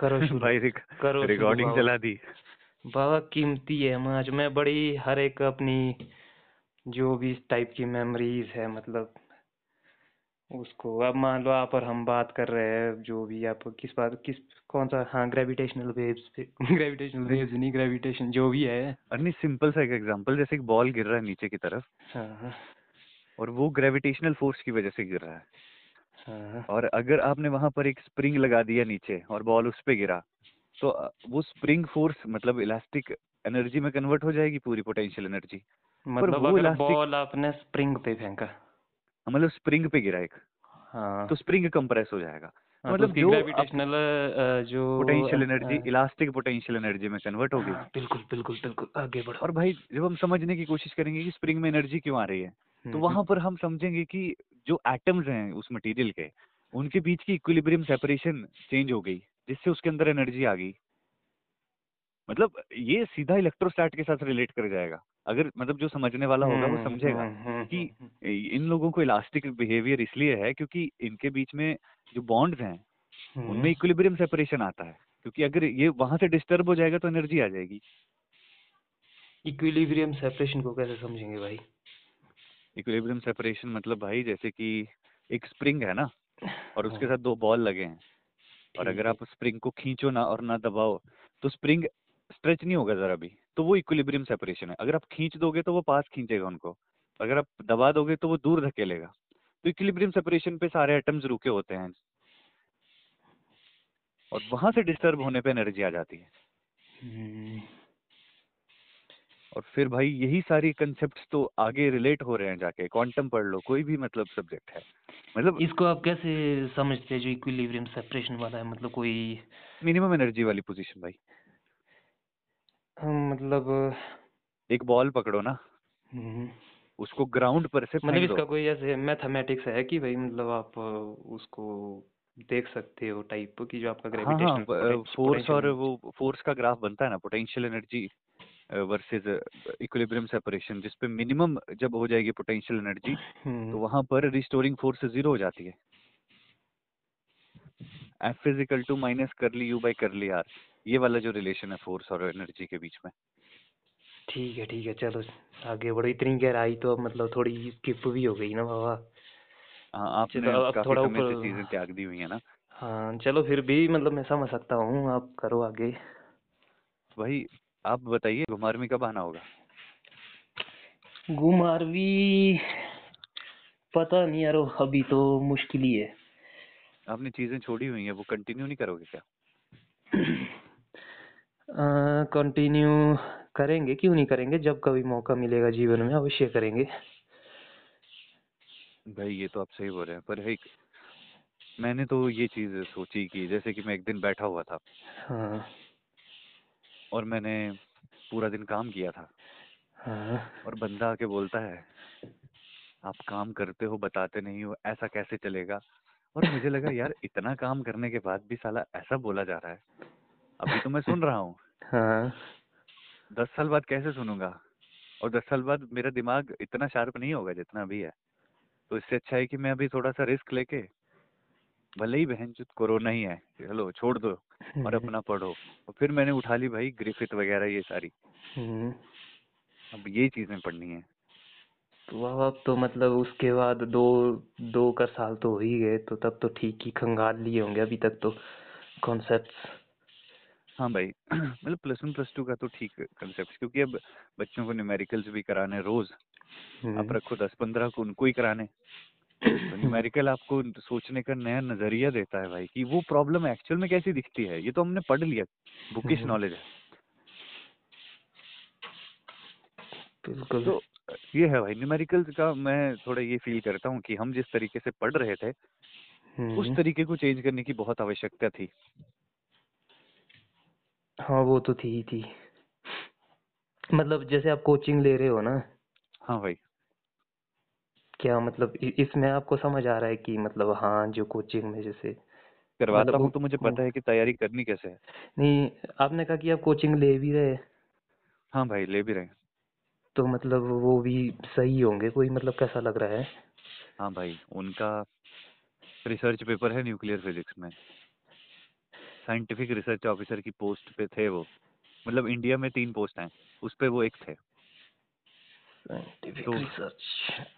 करो शुरू। भाई रिक, करो रिकॉर्डिंग चला दी। बाबा कीमती है आज मैं बड़ी हर एक अपनी जो भी इस टाइप की मेमोरीज है मतलब उसको। अब मान लो आप और हम बात कर रहे हैं जो भी आप किस बात किस कौन सा? हाँ ग्रेविटेशनल वेव्स पे ग्रेविटेशनल वेव्स नहीं ग्रेविटेशन जो भी है। अरे नहीं सिंपल सा एक एग्जांपल जैसे एक बॉल गिर रहा है नीचे की तरफ़ हाँ हाँ। और वो ग्रेविटेशनल फोर्स की वजह से गिर रहा हाँ। और अगर आपने वहाँ पर एक स्प्रिंग लगा दिया नीचे और बॉल उस पर गिरा तो वो स्प्रिंग फोर्स मतलब इलास्टिक एनर्जी में कन्वर्ट हो जाएगी पूरी पोटेंशियल एनर्जी। मतलब वो अगर बॉल आपने स्प्रिंग पे फेंका। मतलब स्प्रिंग पे गिरा एक हाँ। तो स्प्रिंग कंप्रेस हो जाएगा। हाँ मतलब जो ग्रेविटेशनल जो potential energy elastic potential energy में कन्वर्ट होगी। हाँ बिल्कुल बिल्कुल बिल्कुल आगे बढ़ो। और भाई जब हम समझने की कोशिश करेंगे कि स्प्रिंग में एनर्जी क्यों आ रही है तो हम्म, वहाँ पर हम समझेंगे कि जो एटम्स हैं उस मटेरियल के उनके बीच की इक्विलिब्रियम सेपरेशन चेंज हो गई जिससे उसके अंदर एनर्जी आ गई। मतलब ये सीधा इलेक्ट्रोस्टैट के साथ रिलेट कर जाएगा। अगर मतलब जो समझने वाला होगा वो हम्म, समझेगा हम्म, हम्म, कि इन लोगों को इलास्टिक बिहेवियर इसलिए है क्योंकि इनके बीच में जो बॉन्ड्स हैं उनमें इक्विलिब्रियम सेपरेशन आता है। क्योंकि अगर ये वहाँ से डिस्टर्ब हो जाएगा तो एनर्जी आ जाएगी। इक्विलिब्रियम सेपरेशन को कैसे समझेंगे भाई? इक्विलिब्रियम सेपरेशन मतलब भाई जैसे कि एक स्प्रिंग है ना और उसके हाँ, साथ दो बॉल लगे हैं। और अगर आप स्प्रिंग को खींचो ना और ना दबाओ तो स्प्रिंग स्ट्रेच नहीं होगा जरा भी तो वो इक्विलिब्रियम सेपरेशन है। अगर आप खींच दोगे तो वो पास खींचेगा उनको अगर आप दबा दोगे तो वो दूर धकेलेगा। तो इक्विलिब्रियम सेपरेशन पे सारे एटम्स रुके होते हैं। और वहाँ से डिस्टर्ब होने पे एनर्जी आ जाती है। हम्म, और फिर भाई यही सारी कंसेप्ट तो आगे रिलेट हो रहे हैं जाके क्वांटम पढ़ लो कोई भी मतलब सब्जेक्ट है। मतलब इसको आप कैसे समझते हैं जो इक्विलिब्रियम सेपरेशन वाला है? मतलब कोई मिनिमम एनर्जी वाली पोजीशन भाई। हम मतलब एक बॉल पकड़ो ना। हम्म, उसको ग्राउंड पर से मतलब इसका कोई ऐसे मैथमेटिक्स है कि भाई मतलब आप उसको देख सकते हो टाइप की जो आपका हाँ हाँ फोर्स और वो फोर्स का ग्राफ बनता है ना potential energy versus equilibrium separation जिसपे मिनिमम जब हो जाएगी पोटेंशियल एनर्जी तो वहाँ पर रिस्टोरिंग फोर्स ज़ीरो हो जाती है। F is equal to minus curly U by curly R ये वाला जो रिलेशन है फोर्स और एनर्जी के बीच में। ठीक है ठीक है चलो आगे बढ़ो। इतनी गहराई तो अब मतलब थोड़ी स्किप भी हो गई ना बाबा। हाँ आपने काफ़ी समय से चीज़ें त्याग दी हुई है ना। हाँ चलो फिर भी मतलब मैं समझ सकता हूँ आप करो आगे। भाई आप बताइए घुमारवी कब आना होगा? घुमारवी पता नहीं यार अभी तो मुश्किल ही है। आपने चीज़ें छोड़ी हुई हैं वो कंटिन्यू नहीं करोगे क्या? कंटिन्यू करेंगे क्यों नहीं करेंगे? जब कभी मौका मिलेगा जीवन में अवश्य करेंगे। भाई ये तो आप सही बोल रहे हैं पर एक मैंने तो ये चीज़ सोची कि जैसे कि मैं एक दिन बैठा हुआ था। हाँ। और मैंने पूरा दिन काम किया था। हाँ। और बंदा आके बोलता है आप काम करते हो बताते नहीं हो ऐसा कैसे चलेगा? और मुझे लगा यार इतना काम करने के बाद भी साला ऐसा बोला जा रहा है। अभी तो मैं सुन रहा हूँ। हाँ। दस साल बाद कैसे सुनूँगा? और दस साल बाद मेरा दिमाग इतना शार्प नहीं होगा जितना अभी है। तो इससे अच्छा है कि मैं अभी थोड़ा सा रिस्क लेके भले ही बहन चुत कोरोना ही है चलो छोड़ दो और अपना पढ़ो। और फिर मैंने उठा ली भाई ग्रिफिथ वगैरह ये सारी। हम्म, अब ये चीज़ें पढ़नी है। तो अब तो मतलब उसके बाद दो दो का साल तो हो ही गए तो तब तो ठीक ही खंगाल लिए होंगे अभी तक तो कॉन्सेप्ट्स हाँ भाई मतलब प्लस वन प्लस टू का तो ठीक कंसेप्ट क्योंकि अब बच्चों को न्यूमेरिकल्स भी कराने रोज आप रखो दस पंद्रह को उनको ही कराने। तो न्यूमेरिकल आपको सोचने का नया नज़रिया देता है भाई कि वो प्रॉब्लम एक्चुअल में कैसी दिखती है ये तो हमने पढ़ लिया बुकिश हम्म। नॉलेज है। बिल्कुल। तो ये है भाई न्यूमेरिकल्स का मैं थोड़ा ये फील करता हूँ कि हम जिस तरीके से पढ़ रहे थे उस हम्म, तरीके को चेंज करने की बहुत आवश्यकता थी। हाँ वो तो थी ही थी। मतलब जैसे आप कोचिंग ले रहे हो ना? हाँ भाई। क्या मतलब इसमें आपको समझ आ रहा है कि मतलब हाँ जो कोचिंग में जैसे करवाता मतलब हूँ तो मुझे पता है कि तैयारी करनी कैसे है। नहीं आपने कहा कि आप कोचिंग ले भी रहे। हाँ भाई ले भी रहे। हैं तो मतलब वो भी सही होंगे? कोई मतलब कैसा लग रहा है? हाँ भाई उनका रिसर्च पेपर है न्यूक्लियर फिजिक्स में। साइंटिफिक रिसर्च ऑफिसर की पोस्ट पे थे वो। मतलब इंडिया में तीन पोस्ट हैं उस पे वो एक थे। साइंटिफिक तो- रिसर्च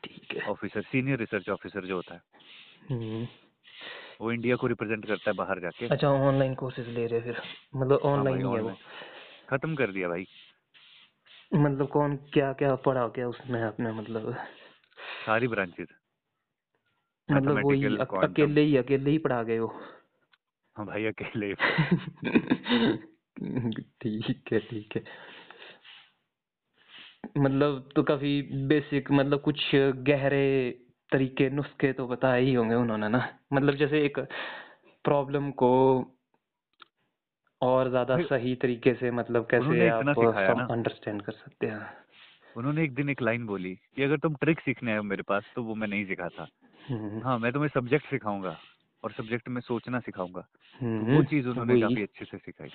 ठीक है। ऑफिसर सीनियर रिसर्च ऑफिसर जो होता है। हम्म, वो इंडिया को रिप्रेजेंट करता है बाहर जाके। अच्छा ऑनलाइन कोर्सेज ले रहे फिर। मतलब हाँ ऑनलाइन ही है वो। खत्म कर दिया भाई। मतलब कौन क्या क्या पढ़ा क्या उसमें आपने मतलब? सारी ब्रांचेस मतलब वही। अकेले ही अकेले ही पढ़ा गए वो हाँ भाई अकेले ठीक है ठीक है। मतलब तो काफ़ी बेसिक मतलब कुछ गहरे तरीके नुस्खे तो बताए ही होंगे उन्होंने ना? मतलब जैसे एक प्रॉब्लम को और ज़्यादा सही तरीके से मतलब कैसे आप अंडरस्टैंड कर सकते हैं। उन्होंने एक दिन एक लाइन बोली कि अगर तुम ट्रिक सीखने आए हो मेरे पास तो वो मैं नहीं सिखाता हम्म, हाँ मैं तुम्हें सब्जेक्ट सिखाऊँगा और सब्जेक्ट में सोचना सिखाऊँगा। तो हम्म, वो चीज़ उन्होंने काफ़ी अच्छे से सिखाई।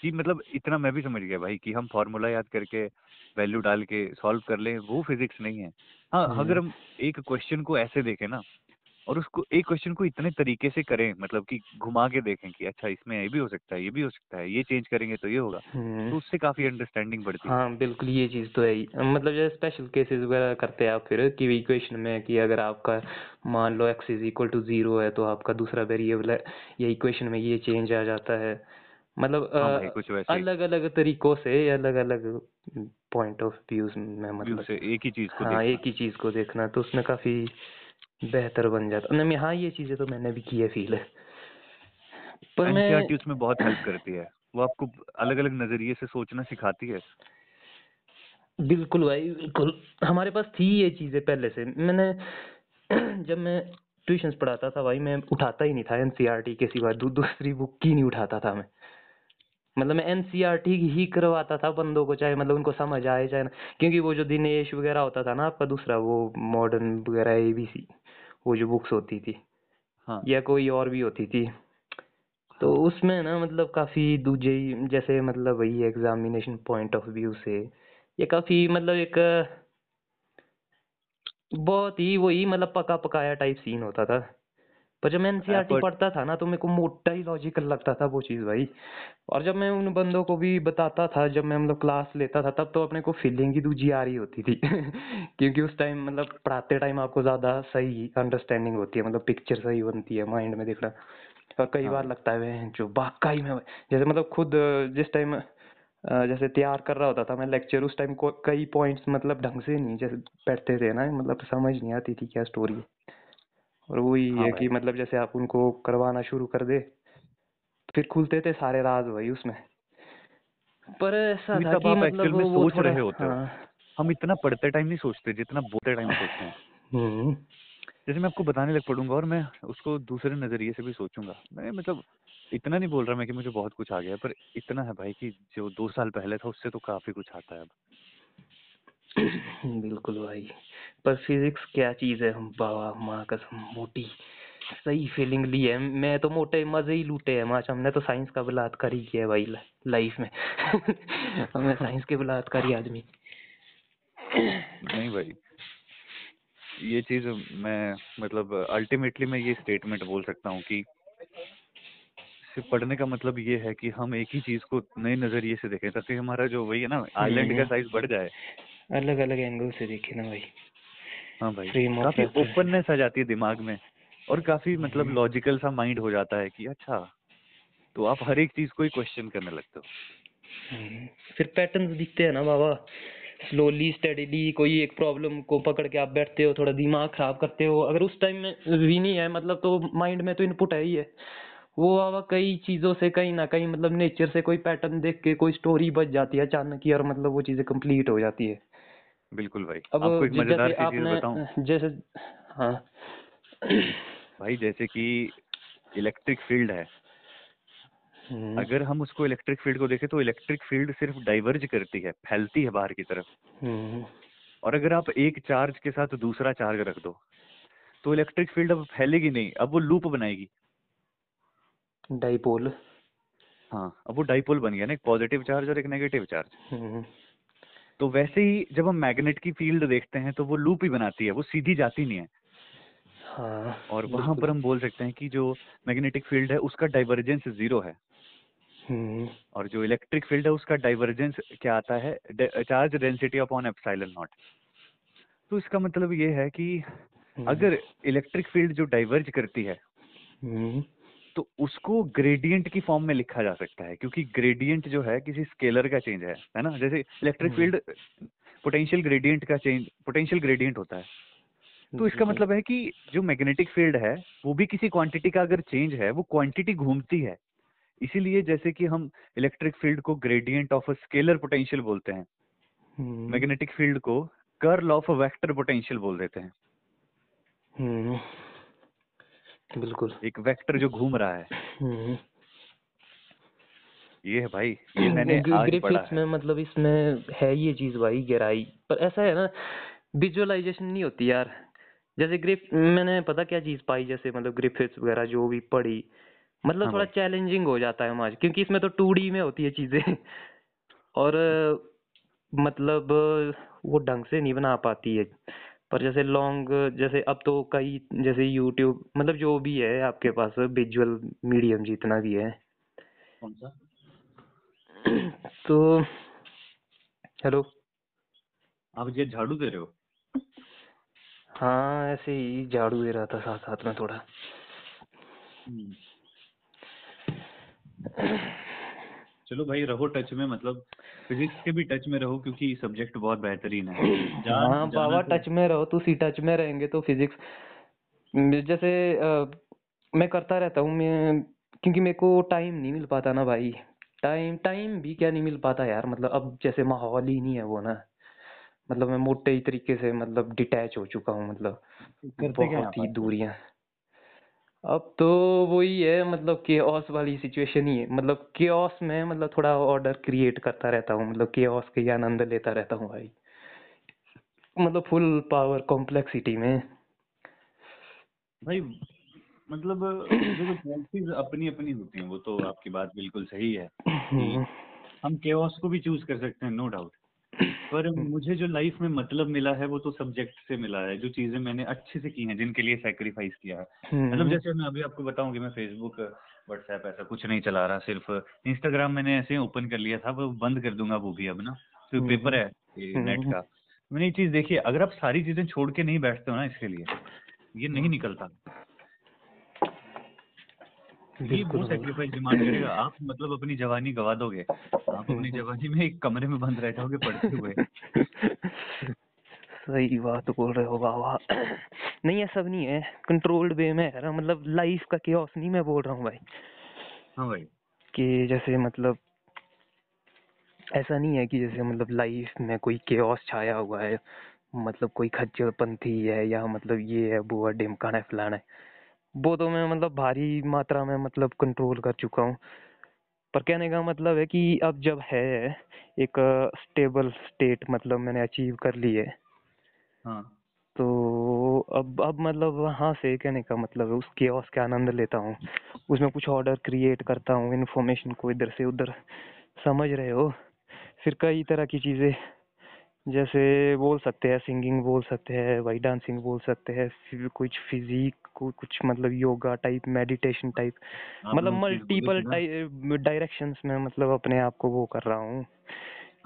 कि मतलब इतना मैं भी समझ गया भाई कि हम फॉर्मूला याद करके वैल्यू डाल के सॉल्व कर लें वो फिजिक्स नहीं है। हाँ हम्म। अगर हम एक क्वेश्चन को ऐसे देखें ना और उसको एक क्वेश्चन को इतने तरीके से करें मतलब कि घुमा के देखें कि अच्छा इसमें ये भी हो सकता है ये भी हो सकता है ये चेंज करेंगे तो ये होगा। हम्म, तो उससे काफ़ी अंडरस्टैंडिंग बढ़ती है। हाँ बिल्कुल ये चीज़ तो है ही। मतलब जैसे स्पेशल केसेस वगैरह करते हैं आप फिर कि इक्वेशन में कि अगर आपका मान लो x is equal to zero है तो आपका दूसरा वेरिएबल है ये इक्वेशन में ये चेंज आ जाता है। मतलब हाँ अलग अलग तरीकों से अलग अलग पॉइंट ऑफ़ व्यूज़ में मतलब एक ही चीज़ को हाँ एक ही चीज़ को देखना तो उसमें काफ़ी बेहतर बन जाता। नहीं हाँ ये चीज़ें तो मैंने भी की है फील पर मैं उसमें बहुत हेल्प करती है। वो आपको अलग अलग नज़रिए से सोचना सिखाती है। बिल्कुल भाई बिल्कुल। हमारे पास थी ये चीज़ें पहले से। मैंने जब मैं ट्यूशंस पढ़ाता था भाई मैं उठाता ही नहीं था एनसीईआरटी के सिवा दू, दूसरी बुक की नहीं उठाता था मैं। मतलब मैं एनसीईआरटी ही करवाता था बंदों को चाहे मतलब उनको समझ आए चाहे ना। क्योंकि वो जो दिनेश वगैरह होता था ना आपका दूसरा वो मॉडर्न वगैरह एबीसी वो जो बुक्स होती थी। हाँ। या कोई और भी होती थी। तो उसमें ना मतलब काफ़ी दूजे ही जैसे मतलब वही एग्जामिनेशन पॉइंट ऑफ़ व्यू से ये काफ़ी मतलब एक बहुत ही वही मतलब पका पकाया टाइप सीन होता था। पर जब मैं एनसीईआरटी Effort- पढ़ता था ना तो मेरे को मोटा ही लॉजिकल लगता था वो चीज़ भाई। और जब मैं उन बंदों को भी बताता था जब मैं मतलब क्लास लेता था तब तो अपने को फीलिंग ही दूजी आ रही होती थी। क्योंकि उस टाइम मतलब पढ़ाते टाइम आपको ज़्यादा सही अंडरस्टैंडिंग होती है मतलब पिक्चर सही बनती है माइंड में देखना। और कई हाँ। बार लगता है "वे, जो वाकई में जैसे मतलब खुद जिस टाइम जैसे तैयार कर रहा होता था मैं लेक्चर उस टाइम को कई पॉइंट्स मतलब ढंग से नहीं जैसे बैठते थे ना मतलब समझ नहीं आती थी क्या स्टोरी है। और वही हाँ है भाई। कि मतलब जैसे आप उनको करवाना शुरू कर दे फिर खुलते थे सारे राज भाई उसमें। पर ऐसा क्योंकि था तब कि आप मतलब actual में वो सोच थोड़ा रहे होते हो। हाँ। हम इतना पढ़ते टाइम नहीं सोचते जितना बोलते टाइम सोचते हैं। हम्म। जैसे मैं आपको बताने लग पड़ूँगा और मैं उसको दूसरे नज़रिए से भी सोचूँगा। मैं मतलब इतना नहीं बोल रहा मैं कि मुझे बहुत कुछ आ गया है, पर इतना है भाई कि जो दो साल पहले था उससे तो काफ़ी कुछ आता है अब। बिल्कुल भाई। पर फिजिक्स क्या चीज़ है हम बाबा माँ कसम मोटी। सही फीलिंग ली है। मैं तो मोटे मज़े ही लूटे हैं माच हमने तो साइंस का बलात्कार ही किया है भाई लाइफ में। हमें साइंस के बलात्कारी आदमी। नहीं भाई। ये चीज़ मैं मतलब अल्टीमेटली मैं ये स्टेटमेंट बोल सकता हूँ कि सिर्फ़ पढ़ने का मतलब ये है कि हम एक ही चीज़ को नए नज़रिए से देखें ताकि हमारा जो वही है ना आइलैंड का हम्म। साइज़ बढ़ जाए। अलग अलग एंगल से देखे ना भाई। हाँ भाई काफ़ी ओपननेस आ जाती है दिमाग में और काफ़ी मतलब लॉजिकल सा माइंड हो जाता है कि अच्छा तो आप हर एक चीज़ को ही क्वेश्चन करने लगते हो। हम्म, फिर पैटर्न्स दिखते हैं ना बाबा। स्लोली स्टडीली कोई एक प्रॉब्लम को पकड़ के आप बैठते हो थोड़ा दिमाग खराब करते हो। अगर उस टाइम में भी नहीं है मतलब तो माइंड में तो इनपुट है ही है। वो बाबा कई चीज़ों से कहीं ना कहीं मतलब नेचर से कोई पैटर्न देख के कोई स्टोरी बच जाती है अचानक ही और मतलब वो चीज़ें कंप्लीट हो जाती है। बिल्कुल भाई। अब आपको एक मज़ेदार सी चीज़ बताऊँ? जैसे हाँ। भाई जैसे कि इलेक्ट्रिक फ़ील्ड है। हम्म, अगर हम उसको इलेक्ट्रिक फ़ील्ड को देखें तो इलेक्ट्रिक फ़ील्ड सिर्फ़ डाइवर्ज करती है फैलती है बाहर की तरफ़। हम्म, और अगर आप एक चार्ज के साथ दूसरा चार्ज रख दो तो इलेक्ट्रिक फ़ील्ड अब फैलेगी नहीं अब वो लूप बनाएगी। डाइपोल। हाँ अब वो डाइपोल बन गया ना एक पॉजिटिव चार्ज और एक नेगेटिव चार्ज। हम्म, तो वैसे ही जब हम मैग्नेट की फ़ील्ड देखते हैं तो वो लूप ही बनाती है वो सीधी जाती नहीं है। हाँ और वहाँ पर हम बोल सकते हैं कि जो मैग्नेटिक फ़ील्ड है उसका डाइवर्जेंस ज़ीरो है। हम्म। और जो इलेक्ट्रिक फ़ील्ड है उसका डाइवर्जेंस क्या आता है? Charge density upon epsilon naught तो इसका मतलब ये है कि हम्म, अगर इलेक्ट्रिक फ़ील्ड जो डाइवर्ज करती है हम्म। तो उसको ग्रेडियंट की फॉर्म में लिखा जा सकता है क्योंकि ग्रेडियंट जो है किसी स्केलर का चेंज है है ना? जैसे electric hmm. Field potential gradient का चेंज पोटेंशियल ग्रेडियंट होता है। तो इसका मतलब है कि जो मैग्नेटिक फ़ील्ड है वो भी किसी क्वांटिटी का अगर चेंज है वो क्वांटिटी घूमती है। इसीलिए जैसे कि हम इलेक्ट्रिक फ़ील्ड को gradient of a scalar potential बोलते हैं हम्म, मैग्नेटिक फ़ील्ड को curl of a vector potential बोल देते हैं। हम्म। बिल्कुल। एक वेक्टर जो घूम रहा है। हम्म। ये है भाई ये मैंने आज पढ़ा है। में मतलब इसमें है ये चीज़ भाई गहराई पर ऐसा है ना विजुअलाइजेशन नहीं होती यार। जैसे ग्रिफ मैंने पता क्या चीज़ पाई जैसे मतलब ग्रिफिथ्स वगैरह जो भी पढ़ी मतलब हाँ थोड़ा चैलेंजिंग हो जाता है हमारे क्योंकि इसमें तो टू डी में होती है चीज़ें। और मतलब वो ढंग से नहीं बना पाती है। पर जैसे लॉन्ग जैसे अब तो कई जैसे यूट्यूब मतलब जो भी है आपके पास विजुअल मीडियम जितना भी है। कौन सा? तो हेलो आप ये झाड़ू दे रहे हो? हाँ ऐसे ही झाड़ू दे रहा था साथ साथ में थोड़ा। हम्म। चलो भाई रहो टच में मतलब फिजिक्स के भी टच में रहो क्योंकि सब्जेक्ट बहुत बेहतरीन है। हाँ बाबा तो- टच में रहो तो सी टच में रहेंगे तो फिजिक्स जैसे अ, मैं करता रहता हूँ मैं क्योंकि मेरे को टाइम नहीं मिल पाता ना भाई। टाइम टाइम भी क्या नहीं मिल पाता यार मतलब अब जैसे माहौल ही नहीं है वो ना। मतलब मैं मोटे ही तरीके से मतलब डिटैच हो चुका हूँ मतलब बहुत ही? दूरियाँ। अब तो वही है मतलब केओस वाली सिचुएशन ही है। मतलब केओस में मतलब थोड़ा ऑर्डर क्रिएट करता रहता हूँ। मतलब के ही आनंद लेता रहता हूँ भाई। मतलब फुल पावर कॉम्प्लेक्सिटी में। भाई मतलब देखो चॉइसेस अपनी अपनी होती हैं। वो तो आपकी बात बिल्कुल सही है हम केओस को भी चूज़ कर सकते हैं नो डाउट पर मुझे जो लाइफ में मतलब मिला है वो तो सब्जेक्ट से मिला है जो चीज़ें मैंने अच्छे से की हैं जिनके लिए सेक्रीफाइस किया है। मतलब हम्म, जैसे मैं अभी आपको बताऊँ कि मैं फेसबुक व्हाट्सएप ऐसा कुछ नहीं चला रहा सिर्फ़ इंस्टाग्राम मैंने ऐसे ओपन कर लिया था वो बंद कर दूँगा वो भी अब ना। तो हम्म, पेपर है हम्म, नेट का। मैंने ये चीज़ देखी है अगर आप सारी चीज़ें छोड़ के नहीं बैठते हो ना इसके लिए ये नहीं निकलता। ये वो सेक्रीफाइस डिमांड करेगा। आप मतलब अपनी जवानी गवा दोगे। आप अपनी जवानी में एक कमरे में बंद रह जाओगे पढ़ते हुए। सही बात बोल रहे हो बाबा। नहीं ऐसा नहीं है। कंट्रोल्ड वे में है मतलब लाइफ का नहीं मैं बोल रहा हूँ भाई। हाँ भाई। कि जैसे मतलब ऐसा नहीं है कि जैसे मतलब लाइफ में कोई केओस छाया हुआ है मतलब कोई खच्चरपंथी है या मतलब ये है वो है ढिमकाना है फलाना है। वो तो मैं मतलब भारी मात्रा में मतलब कंट्रोल कर चुका हूँ। पर कहने का मतलब है कि अब जब है एक स्टेबल स्टेट मतलब मैंने अचीव कर ली है। हाँ। तो अब अब मतलब वहाँ से कहने का मतलब है उस केओस का आनंद लेता हूँ। उसमें कुछ ऑर्डर क्रिएट करता हूँ इन्फॉर्मेशन को इधर से उधर समझ रहे हो। फिर कई तरह की चीज़ें जैसे बोल सकते हैं सिंगिंग बोल सकते हैं भाई डांसिंग बोल सकते हैं कुछ फिजिक कुछ मतलब योगा टाइप मेडिटेशन टाइप मतलब मल्टीपल थे डायरेक्शंस में मतलब अपने आप को वो कर रहा हूँ।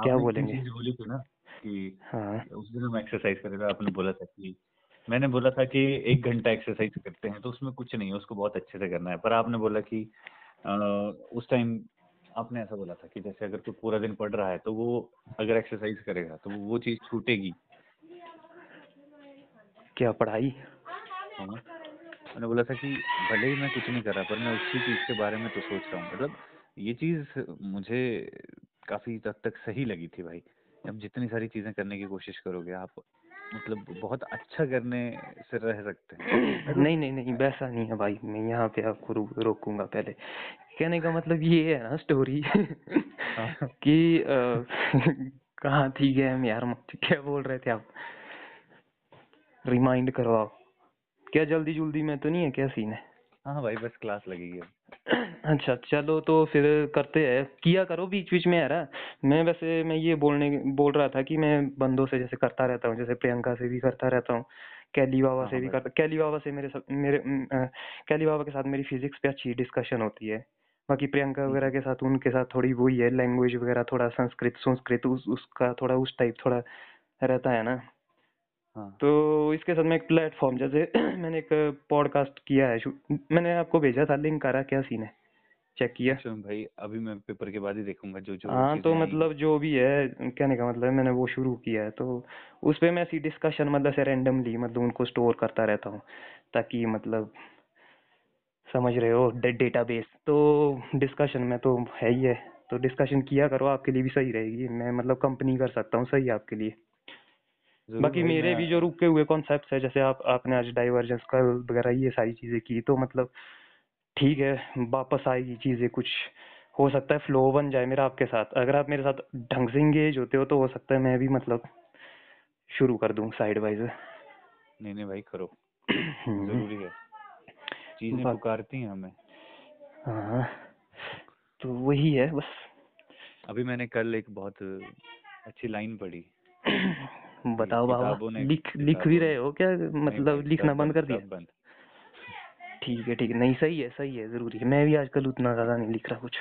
क्या बोलेंगे? बोली थी ना कि हाँ। उस दिन हम एक्सरसाइज कर रहे थे आपने बोला था कि मैंने बोला था कि एक घंटा एक्सरसाइज करते हैं तो उसमें कुछ नहीं है उसको बहुत अच्छे से करना है पर आपने बोला कि अ, उस टाइम आपने ऐसा बोला था कि जैसे अगर कोई पूरा दिन पढ़ रहा है तो वो अगर एक्सरसाइज करेगा तो वो चीज़ छूटेगी। क्या पढ़ाई? हाँ। मैंने बोला था कि भले ही मैं कुछ नहीं कर रहा पर मैं उसी चीज़ के बारे में तो सोच रहा हूँ। मतलब ये चीज़ मुझे काफ़ी हद तक सही लगी थी भाई। हम जितनी सारी चीज़ें करने की कोशिश करोगे आप मतलब बहुत अच्छा करने से रह सकते हैं। नहीं नहीं नहीं वैसा नहीं है भाई। मैं यहाँ पे आपको रोकूँगा पहले। कहने का मतलब ये है ना स्टोरी हाँ। कि कहाँ थी गेम यार? क्या बोल रहे थे आप? रिमाइंड करवाओ। क्या जल्दी जुल्दी में तो नहीं है? क्या सीन है? हाँ भाई बस क्लास लगेगी अच्छा चलो तो फिर करते हैं। किया करो बीच बीच में यार। मैं वैसे मैं ये बोलने बोल रहा था कि मैं बंदों से जैसे करता रहता हूँ जैसे प्रियंका से भी करता रहता हूँ कैली बाबा हाँ से भी करता कैली बाबा से मेरे मेरे कैली बाबा के साथ मेरी फिजिक्स पे अच्छी डिस्कशन होती है। बाकी प्रियंका। वगैरह के साथ उनके साथ थोड़ी वही है लैंग्वेज वगैरह थोड़ा संस्कृत संस्कृत उस, उसका थोड़ा उस टाइप थोड़ा रहता है ना। हाँ। तो इसके साथ में एक प्लेटफॉर्म जैसे मैंने एक पॉडकास्ट किया है मैंने आपको भेजा था लिंक करा क्या सीन है? चेक किया। अच्छा भाई अभी मैं पेपर के बाद ही देखूँगा जो जो हाँ तो मतलब जो भी है कहने का मतलब है मैंने वो शुरू किया है तो उस पे मैं ऐसी डिस्कशन मतलब से रैंडमली मतलब उनको स्टोर करता रहता हूँ ताकि मतलब समझ रहे हो डेटा डेटाबेस तो डिस्कशन में तो है ही है। तो डिस्कशन किया करो आपके लिए भी सही रहेगी। मैं मतलब कंपनी कर सकता हूँ सही आपके लिए। बाकी मेरे भी जो रुके हुए कॉन्सेप्ट्स है जैसे आप आपने आज डाइवर्जेंस कर्व वगैरह ये सारी चीज़ें की तो मतलब ठीक है वापस आएगी चीज़ें कुछ। हो सकता है फ्लो बन जाए मेरा आपके साथ। अगर आप मेरे साथ ढंग से इंगेज होते हो तो हो सकता है मैं भी मतलब शुरू कर दूँ साइड वाइज नहीं नहीं भाई करो। ज़रूरी है। चीज़ें पुकारती हैं हमें। हाँ तो वही है बस। अभी मैंने कल एक बहुत अच्छी लाइन पढ़ी। बताओ बाबा लिख लिख भी रहे हो क्या? मतलब लिखना बंद कर दिया? बंद। ठीक है ठीक है। नहीं सही है सही है ज़रूरी है। मैं भी आजकल उतना ज़्यादा नहीं लिख रहा कुछ।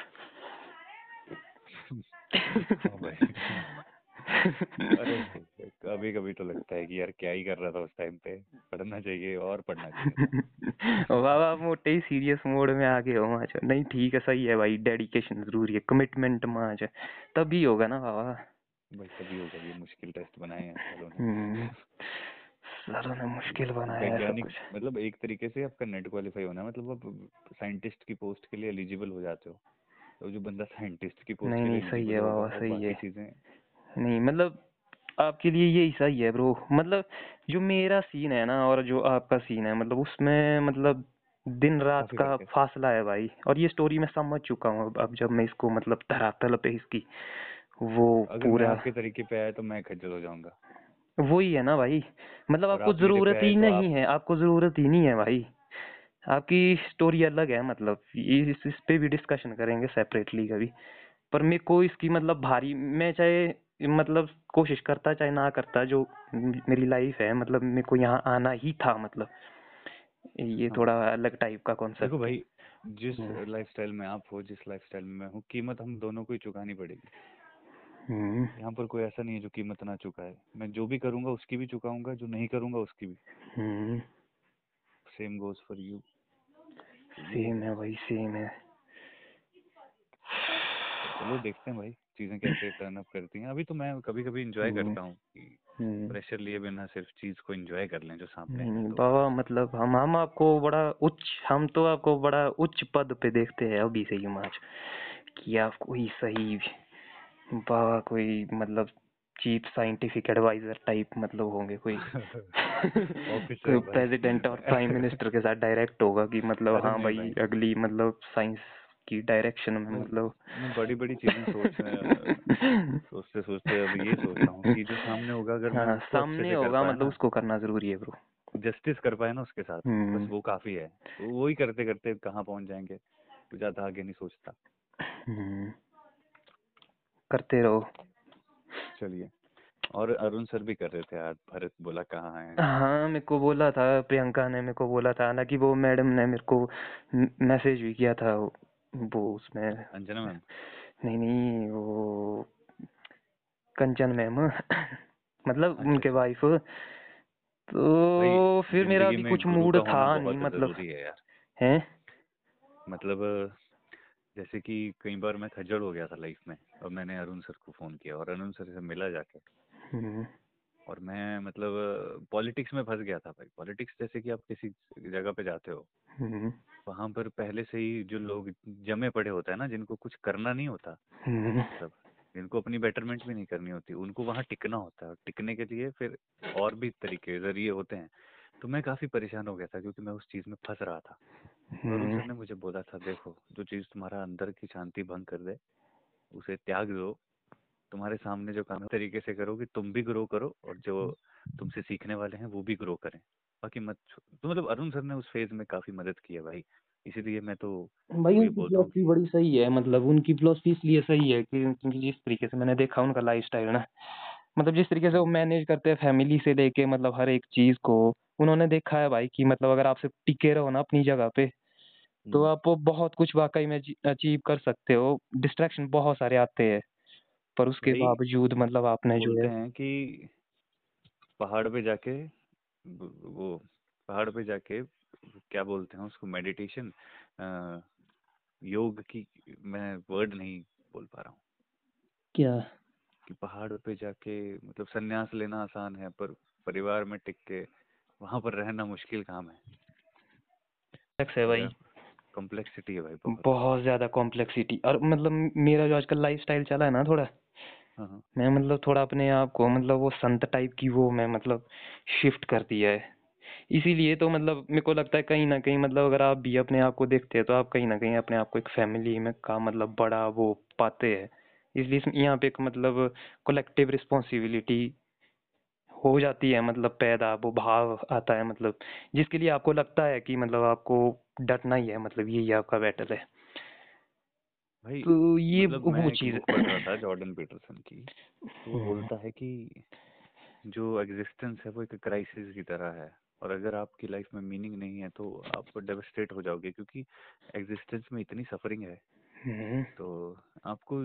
हाँ कभी कभी तो लगता है कि यार क्या ही कर रहा था उस टाइम पे पढ़ना चाहिए और पढ़ना चाहिए। बाबा मोटे ही सीरियस मोड में आ गए हो आज नहीं ठीक है सही है भाई डेडिकेशन ज़रूरी है कमिटमेंट में आज तभी होगा ना बाबा भाई तभी होगा ये मुश्किल टेस्ट बनाए हैं ने। हम्म, ने मुश्किल बनाया है कुछ। मतलब एक तरीके से आपका नेट क्वालिफाई होना मतलब आप साइंटिस्ट की पोस्ट के लिए एलिजिबल हो जाते हो। तो जो बंदा साइंटिस्ट की पोस्ट नहीं के लिए नहीं सही है बाबा सही है। चीज़ें नहीं मतलब आपके लिए यही सही है ब्रो मतलब जो मेरा सीन है ना और जो आपका सीन है मतलब उसमें मतलब दिन रात का फासला है भाई। और ये स्टोरी मैं समझ चुका हूँ अब अब जब मैं इसको मतलब धरातल पे इसकी वो पूरा आपके तरीके पे आया तो मैं खज्जल हो जाऊँगा। वही है ना भाई। मतलब आपको ज़रूरत ही तो नहीं है आपको ज़रूरत ही नहीं है भाई। आपकी स्टोरी अलग है मतलब इस, इस पे भी डिस्कशन करेंगे सेपरेटली कभी। पर मेरे को इसकी मतलब भारी मैं चाहे मतलब कोशिश करता चाहे ना करता जो मेरी लाइफ है मतलब मेरे को यहाँ आना ही था मतलब। ये हाँ। थोड़ा अलग टाइप का देखो कॉन्सेप्ट भाई जिस हम्म। लाइफस्टाइल में आप हो जिस लाइफस्टाइल में मैं हूँ कीमत हम दोनों को ही चुकानी पड़ेगी। हम्म। यहाँ पर कोई ऐसा नहीं है जो कीमत ना चुकाए। मैं जो भी करूँगा उसकी भी चुकाऊँगा जो नहीं करूँगा उसकी भी। हम्म। Same goes for you same है है भाई सेम है। चलो देखते हैं भाई। चीज़ें कैसे टर्न अप करती हैं अभी तो मैं कभी कभी इंजॉय करता हूँ प्रेशर लिए बिना सिर्फ़ चीज़ को एंजॉय कर लें जो सामने है तो बाबा मतलब हम हम आपको बड़ा उच्च हम तो आपको बड़ा उच्च पद पे देखते हैं अभी से ही आज कि आप कोई सही बाबा कोई मतलब चीफ साइंटिफिक एडवाइजर टाइप मतलब होंगे कोई। प्रेसिडेंट और प्राइम मिनिस्टर के साथ डायरेक्ट होगा कि मतलब हाँ भाई अगली मतलब साइंस की डायरेक्शन में मतलब। बड़ी बड़ी चीज़ें सोच सोचते सोचते अब ये सोच रहा हूँ कि जो सामने होगा अगर हाँ सामने होगा मतलब उसको करना ज़रूरी है ब्रो जस्टिस कर पाए ना उसके साथ बस हम्म। वो काफ़ी है। तो वो ही करते करते कहाँ पहुँच जाएँगे? तो ज़्यादा आगे नहीं सोचता। हम्म। करते रहो। चलिए। और अरुण सर भी कर रहे थे आज भरत बोला कहाँ है? हाँ मेरे को बोला था प्रियंका ने मेरे को बोला था हालाँकि वो मैडम ने मेरे को मैसेज भी किया था वो उसमें अंजना मैम? नहीं नहीं वो कंचन मैम। मतलब अच्छा उनके अच्छा। वाइफ तो फिर मेरा अभी कुछ मूड था नहीं मतलब है है? मतलब जैसे कि कई बार मैं खज्जल हो गया था लाइफ में और मैंने अरुण सर को फ़ोन किया और अरुण सर से मिला जाके। हम्म, और मैं मतलब पॉलिटिक्स में फंस गया था भाई। पॉलिटिक्स जैसे कि आप किसी जगह पे जाते हो। वहाँ पर पहले से ही जो लोग जमे पड़े होते हैं ना जिनको कुछ करना नहीं होता मतलब जिनको अपनी बेटरमेंट भी नहीं करनी होती उनको वहाँ टिकना होता है। और टिकने के लिए फिर और भी तरीके ज़रिए होते हैं। तो मैं काफ़ी परेशान हो गया था क्योंकि मैं उस चीज़ में फंस रहा था। तो अरुण हम्म, सर ने मुझे बोला था देखो जो चीज़ तुम्हारा अंदर की शांति भंग कर दे उसे त्याग दो तुम्हारे सामने जो काम है, तरीके से करो कि तुम भी ग्रो करो और जो तुमसे सीखने वाले हैं वो भी ग्रो करें। बाकी मत तो मतलब अरुण सर ने उस फ़ेज़ में काफ़ी मदद की है भाई इसीलिए मैं तो भाई उनकी फिलोसफी बड़ी सही है मतलब उनकी फिलोसफी इसलिए सही है कि क्योंकि जिस तरीके से मैंने देखा उनका लाइफस्टाइल ना। मतलब जिस तरीके से वो मैनेज करते हैं फैमिली से लेके मतलब हर एक चीज़ को उन्होंने देखा है भाई कि मतलब अगर आप सिर्फ़ टिके रहो ना अपनी जगह पे तो आप बहुत कुछ वाकई में अचीव कर सकते हो। डिस्ट्रैक्शन बहुत सारे आते हैं। पर उसके भाई बावजूद मतलब आपने जो बोलते है हैं कि पहाड़ पे जाके वो पहाड़ पे जाके क्या बोलते हैं उसको मेडिटेशन योग की मैं वर्ड नहीं बोल पा रहा हूँ। क्या? कि पहाड़ पे जाके मतलब संन्यास लेना आसान है पर परिवार में टिक के वहाँ पर रहना मुश्किल काम है। कॉम्प्लेक्स है भाई। कॉम्प्लेक्सिटी है भाई बहुत। बहुत ज़्यादा कॉम्प्लेक्सिटी और मतलब मेरा जो आजकल लाइफस्टाइल चला है ना थोड़ा मैं मतलब थोड़ा अपने आप को मतलब वो संत टाइप की वो मैं मतलब शिफ्ट कर दिया है। इसीलिए तो मतलब मेरे को लगता है कहीं ना कहीं मतलब अगर आप भी अपने आप को देखते हैं तो आप कहीं ना कहीं अपने आप को एक फैमिली में का मतलब बड़ा वो पाते हैं। इसलिए यहाँ पे एक मतलब कलेक्टिव रिस्पॉन्सिबिलिटी हो जाती है मतलब पैदा, वो भाव आता है मतलब जिसके लिए आपको लगता है कि मतलब आपको डटना ही है मतलब यही आपका बैटल है। भाई तो ये मतलब वो चीज़ पढ़ रहा था जॉर्डन पीटरसन की तो वो बोलता है कि जो एग्जिस्टेंस है वो एक क्राइसिस की तरह है और अगर आपकी लाइफ में मीनिंग नहीं है तो आप डेवस्टेट हो जाओगे क्योंकि एग्जिस्टेंस में इतनी सफरिंग है। तो आपको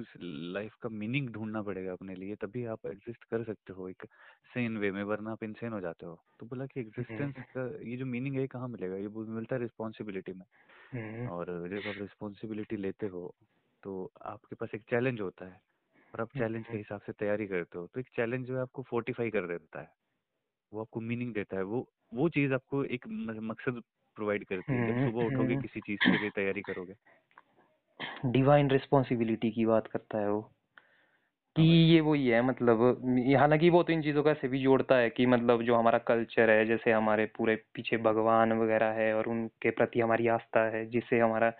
लाइफ का मीनिंग ढूंढना पड़ेगा अपने लिए तभी आप एग्जिस्ट कर सकते हो एक सेन वे में वरना आप इनसेन हो जाते हो। तो बोला कि एग्जिस्टेंस का ये जो मीनिंग है कहाँ मिलेगा? ये मिलता है रिस्पॉन्सिबिलिटी में। और जब आप रिस्पॉन्सिबिलिटी लेते हो तो आपके पास एक चैलेंज होता है और आप चैलेंज के हम्म, हिसाब से तैयारी करते हो तो एक चैलेंज जो है आपको फोर्टिफाई कर देता है वो आपको मीनिंग देता है वो वो चीज़ आपको एक मकसद प्रोवाइड करती है जब हम्म, सुबह उठोगे हम्म, किसी चीज़ के लिए तैयारी करोगे। डिवाइन रिस्पॉन्सिबिलिटी की बात करता है वो। कि हाँ ये वही है मतलब ये- हालाँकि वो तो इन चीज़ों का ऐसे भी जोड़ता है कि मतलब जो हमारा कल्चर है जैसे हमारे पूरे पीछे भगवान वगैरह है और उनके प्रति हमारी आस्था है जिससे हमारा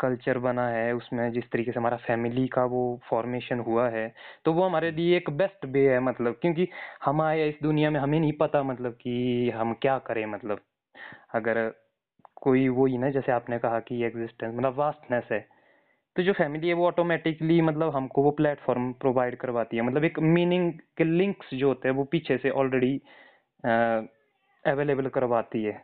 कल्चर बना है उसमें जिस तरीके से हमारा फैमिली का वो फॉर्मेशन हुआ है तो वो हमारे हम्म, लिए एक बेस्ट वे है मतलब क्योंकि हम आए इस दुनिया में हमें नहीं पता मतलब कि हम क्या करें मतलब। अगर कोई वो ही ना जैसे आपने कहा कि एग्जिस्टेंस मतलब वास्टनेस है तो जो फैमिली है वो ऑटोमेटिकली मतलब हमको वो प्लेटफॉर्म प्रोवाइड करवाती है। मतलब एक मीनिंग के लिंक्स जो होते हैं वो पीछे से ऑलरेडी अवेलेबल करवाती है।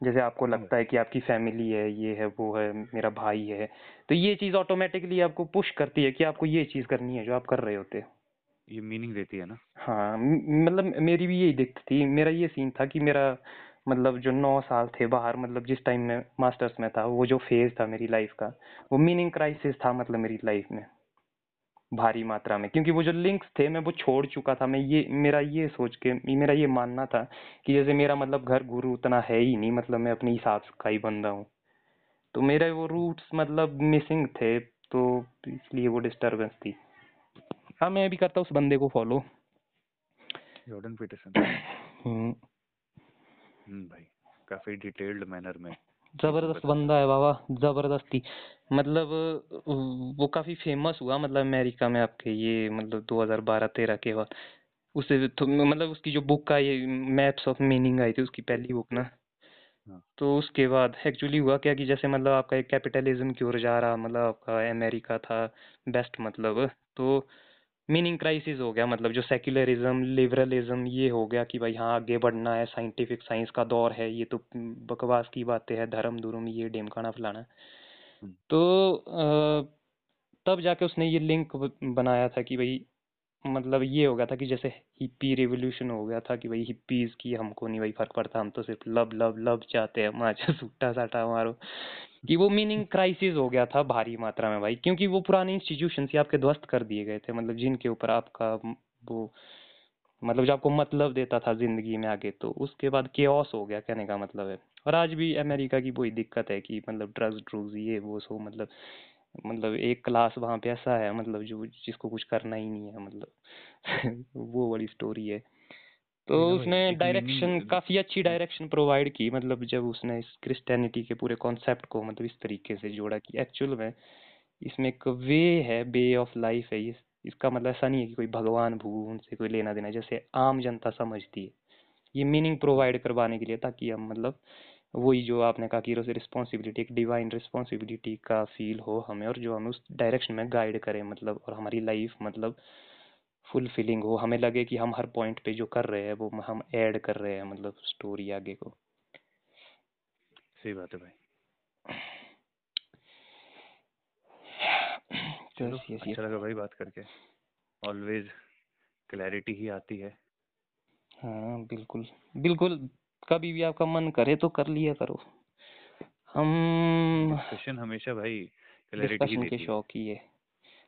जैसे आपको लगता है। कि आपकी फैमिली है ये है वो है मेरा भाई है तो ये चीज़ ऑटोमेटिकली आपको पुश करती है कि आपको ये चीज़ करनी है जो आप कर रहे होते हो। ये मीनिंग देती है ना? हाँ मतलब मेरी भी यही दिक्कत थी मेरा ये सीन था कि मेरा मतलब जो नौ साल थे बाहर मतलब जिस टाइम में मास्टर्स में था वो जो फ़ेज़ था मेरी लाइफ का वो मीनिंग क्राइसिस था मतलब मेरी लाइफ में। भारी मात्रा में। क्योंकि वो जो लिंक्स थे मैं वो छोड़ चुका था। मैं ये मेरा ये सोच के मेरा ये मानना था कि जैसे मेरा मतलब घर गुरु उतना है ही नहीं मतलब मैं अपने हिसाब से का ही बंदा हूँ। तो मेरे वो रूट्स मतलब मिसिंग थे तो इसलिए वो डिस्टरबेंस थी। हाँ मैं भी करता हूँ उस बंदे को फॉलो जॉर्डन पीटरसन हम्म। भाई काफ़ी डिटेल्ड मैनर में ज़बरदस्त बंदा है है बाबा ज़बरदस्ती। मतलब वो काफ़ी फ़ेमस हुआ मतलब अमेरिका में आपके ये मतलब 2012-13 के बाद। उसे तो मतलब उसकी जो बुक का ये मैप्स ऑफ़ मीनिंग आई थी उसकी पहली बुक ना। हाँ। तो उसके बाद एक्चुअली हुआ क्या कि जैसे मतलब आपका एक कैपिटलिज्म की ओर जा रहा मतलब आपका अमेरिका था बेस्ट मतलब। तो मीनिंग क्राइसिस हो गया मतलब जो सेक्युलरिज्म लिबरलिज्म ये हो गया कि भाई हाँ आगे बढ़ना है साइंटिफिक साइंस का दौर है ये तो बकवास की बातें हैं धर्म धुर्म ये ढिमकाना फलाना। तो तब जाके उसने ये लिंक बनाया था कि भाई मतलब ये हो गया था कि जैसे हिप्पी रिवॉल्यूशन हो गया था कि भाई हिप्पीज की हमको नहीं भाई फ़र्क पड़ता, हम तो सिर्फ़ लव लव लव चाहते हैं माचा सुट्टा साटा मारो। कि वो मीनिंग क्राइसिस हो गया था भारी मात्रा में भाई, क्योंकि वो पुराने इंस्टीट्यूशन ही आपके ध्वस्त कर दिए गए थे मतलब जिनके ऊपर आपका वो मतलब जो आपको मतलब देता था ज़िंदगी में आगे तो उसके बाद केओस हो गया कहने का मतलब है। और आज भी अमेरिका की वही दिक्कत है कि मतलब ड्रग्स ड्रग्स ये वो सो मतलब मतलब एक क्लास वहाँ पे ऐसा है मतलब जो जिसको कुछ करना ही नहीं है मतलब वो वाली स्टोरी है। तो उसने डायरेक्शन काफ़ी अच्छी डायरेक्शन प्रोवाइड की मतलब जब उसने इस क्रिश्चियनिटी के पूरे कॉन्सेप्ट को मतलब इस तरीके से जोड़ा कि एक्चुअल में इसमें एक वे है वे ऑफ़ लाइफ है इस इसका मतलब ऐसा नहीं है कि कोई भगवान भगवान से कोई लेना देना, जैसे आम जनता समझती है। ये मीनिंग प्रोवाइड करवाने के लिए, ताकि हम मतलब वही जो आपने कहा कि रिस्पॉन्सिबिलिटी एक डिवाइन रिस्पॉन्सिबिलिटी का फील हो हमें, और जो हमें उस डायरेक्शन में गाइड करे मतलब और हमारी लाइफ मतलब फुलफिलिंग हो। हमें लगे कि हम हर पॉइंट पे जो कर रहे हैं, वो हम ऐड कर रहे हैं मतलब स्टोरी आगे को। सही बात है भाई। चलो यस यस अच्छा लगा भाई बात करके। ऑलवेज क्लैरिटी ही आती है। हाँ बिल्कुल। बिल्कुल कभी भी आपका मन करे तो कर लिया करो। हम डिस्कशन हमेशा भाई क्लैरिटी डिस्कशन के शौक ही है।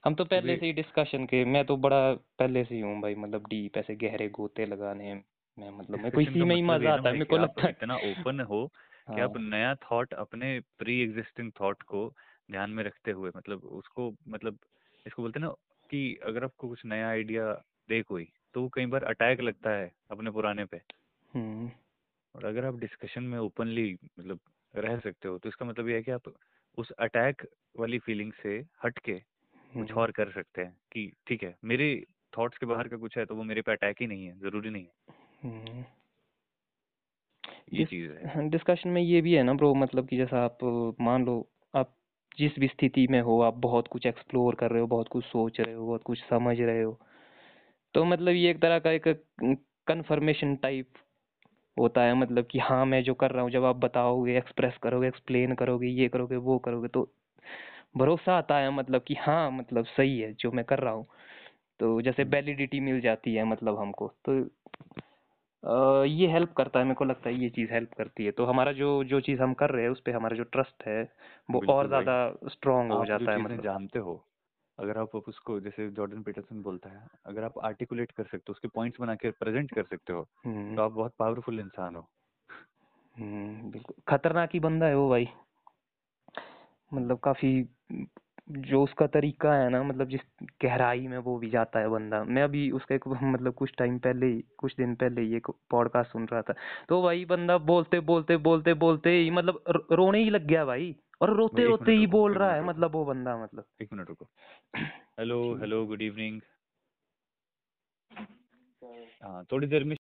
हम तो पहले से ही डिस्कशन के मैं तो बड़ा पहले से ही हूँ भाई मतलब डीप ऐसे गहरे गोते लगाने में मतलब मेरे को डिस्कशन इसी में ही मतलब मज़ा आता है मेरे को लगता है। इतना ओपन हो कि आप हाँ। नया थॉट अपने प्री एग्जिस्टिंग थॉट को ध्यान में रखते हुए मतलब उसको मतलब इसको बोलते हैं ना कि अगर आपको कुछ नया आइडिया दे कोई तो वो कई बार अटैक लगता है अपने पुराने पे। हम्म। और अगर आप डिस्कशन में ओपनली मतलब रह सकते हो तो इसका मतलब ये है कि आप उस अटैक वाली फीलिंग से हट के कुछ हम्म। और कर सकते हैं कि ठीक है मेरे थॉट्स के बाहर का कुछ है तो वो मेरे पे अटैक ही नहीं है ज़रूरी नहीं है। हम्म। ये चीज़ है। डिस्कशन में ये भी है ना ब्रो मतलब कि जैसा आप मान लो जिस भी स्थिति में हो आप बहुत कुछ एक्सप्लोर कर रहे हो बहुत कुछ सोच रहे हो बहुत कुछ समझ रहे हो तो मतलब ये एक तरह का एक कन्फर्मेशन टाइप होता है मतलब कि हाँ मैं जो कर रहा हूँ जब आप बताओगे एक्सप्रेस करोगे एक्सप्लेन करोगे ये करोगे वो करोगे तो भरोसा आता है मतलब कि हाँ मतलब सही है जो मैं कर रहा हूँ तो जैसे हम्म। वैलिडिटी मिल जाती है मतलब हमको तो ये हेल्प करता है मेरे को लगता है ये चीज़ हेल्प करती है। तो हमारा जो जो चीज़ हम कर रहे हैं उस पर हमारा जो ट्रस्ट है वो और ज़्यादा स्ट्रांग हो जाता है मतलब। जानते हो अगर आप उसको जैसे जॉर्डन पीटरसन बोलता है अगर आप आर्टिकुलेट कर सकते हो उसके पॉइंट्स बना के प्रेजेंट कर सकते हो हम्म। तो आप बहुत पावरफुल इंसान हो। हम्म बिल्कुल। खतरनाक ही बंदा है वो भाई। मतलब काफ़ी जो उसका तरीका है ना मतलब जिस गहराई में वो भी जाता है बंदा। मैं अभी उसका एक मतलब कुछ टाइम पहले ही कुछ दिन पहले ही एक पॉडकास्ट सुन रहा था। तो भाई बंदा बोलते बोलते बोलते बोलते ही मतलब रोने ही लग गया भाई। और रोते रोते ही बोल रहा है मतलब वो बंदा मतलब। एक मिनट रुको। हेलो हेलो गुड इवनिंग हाँ थोड़ी देर में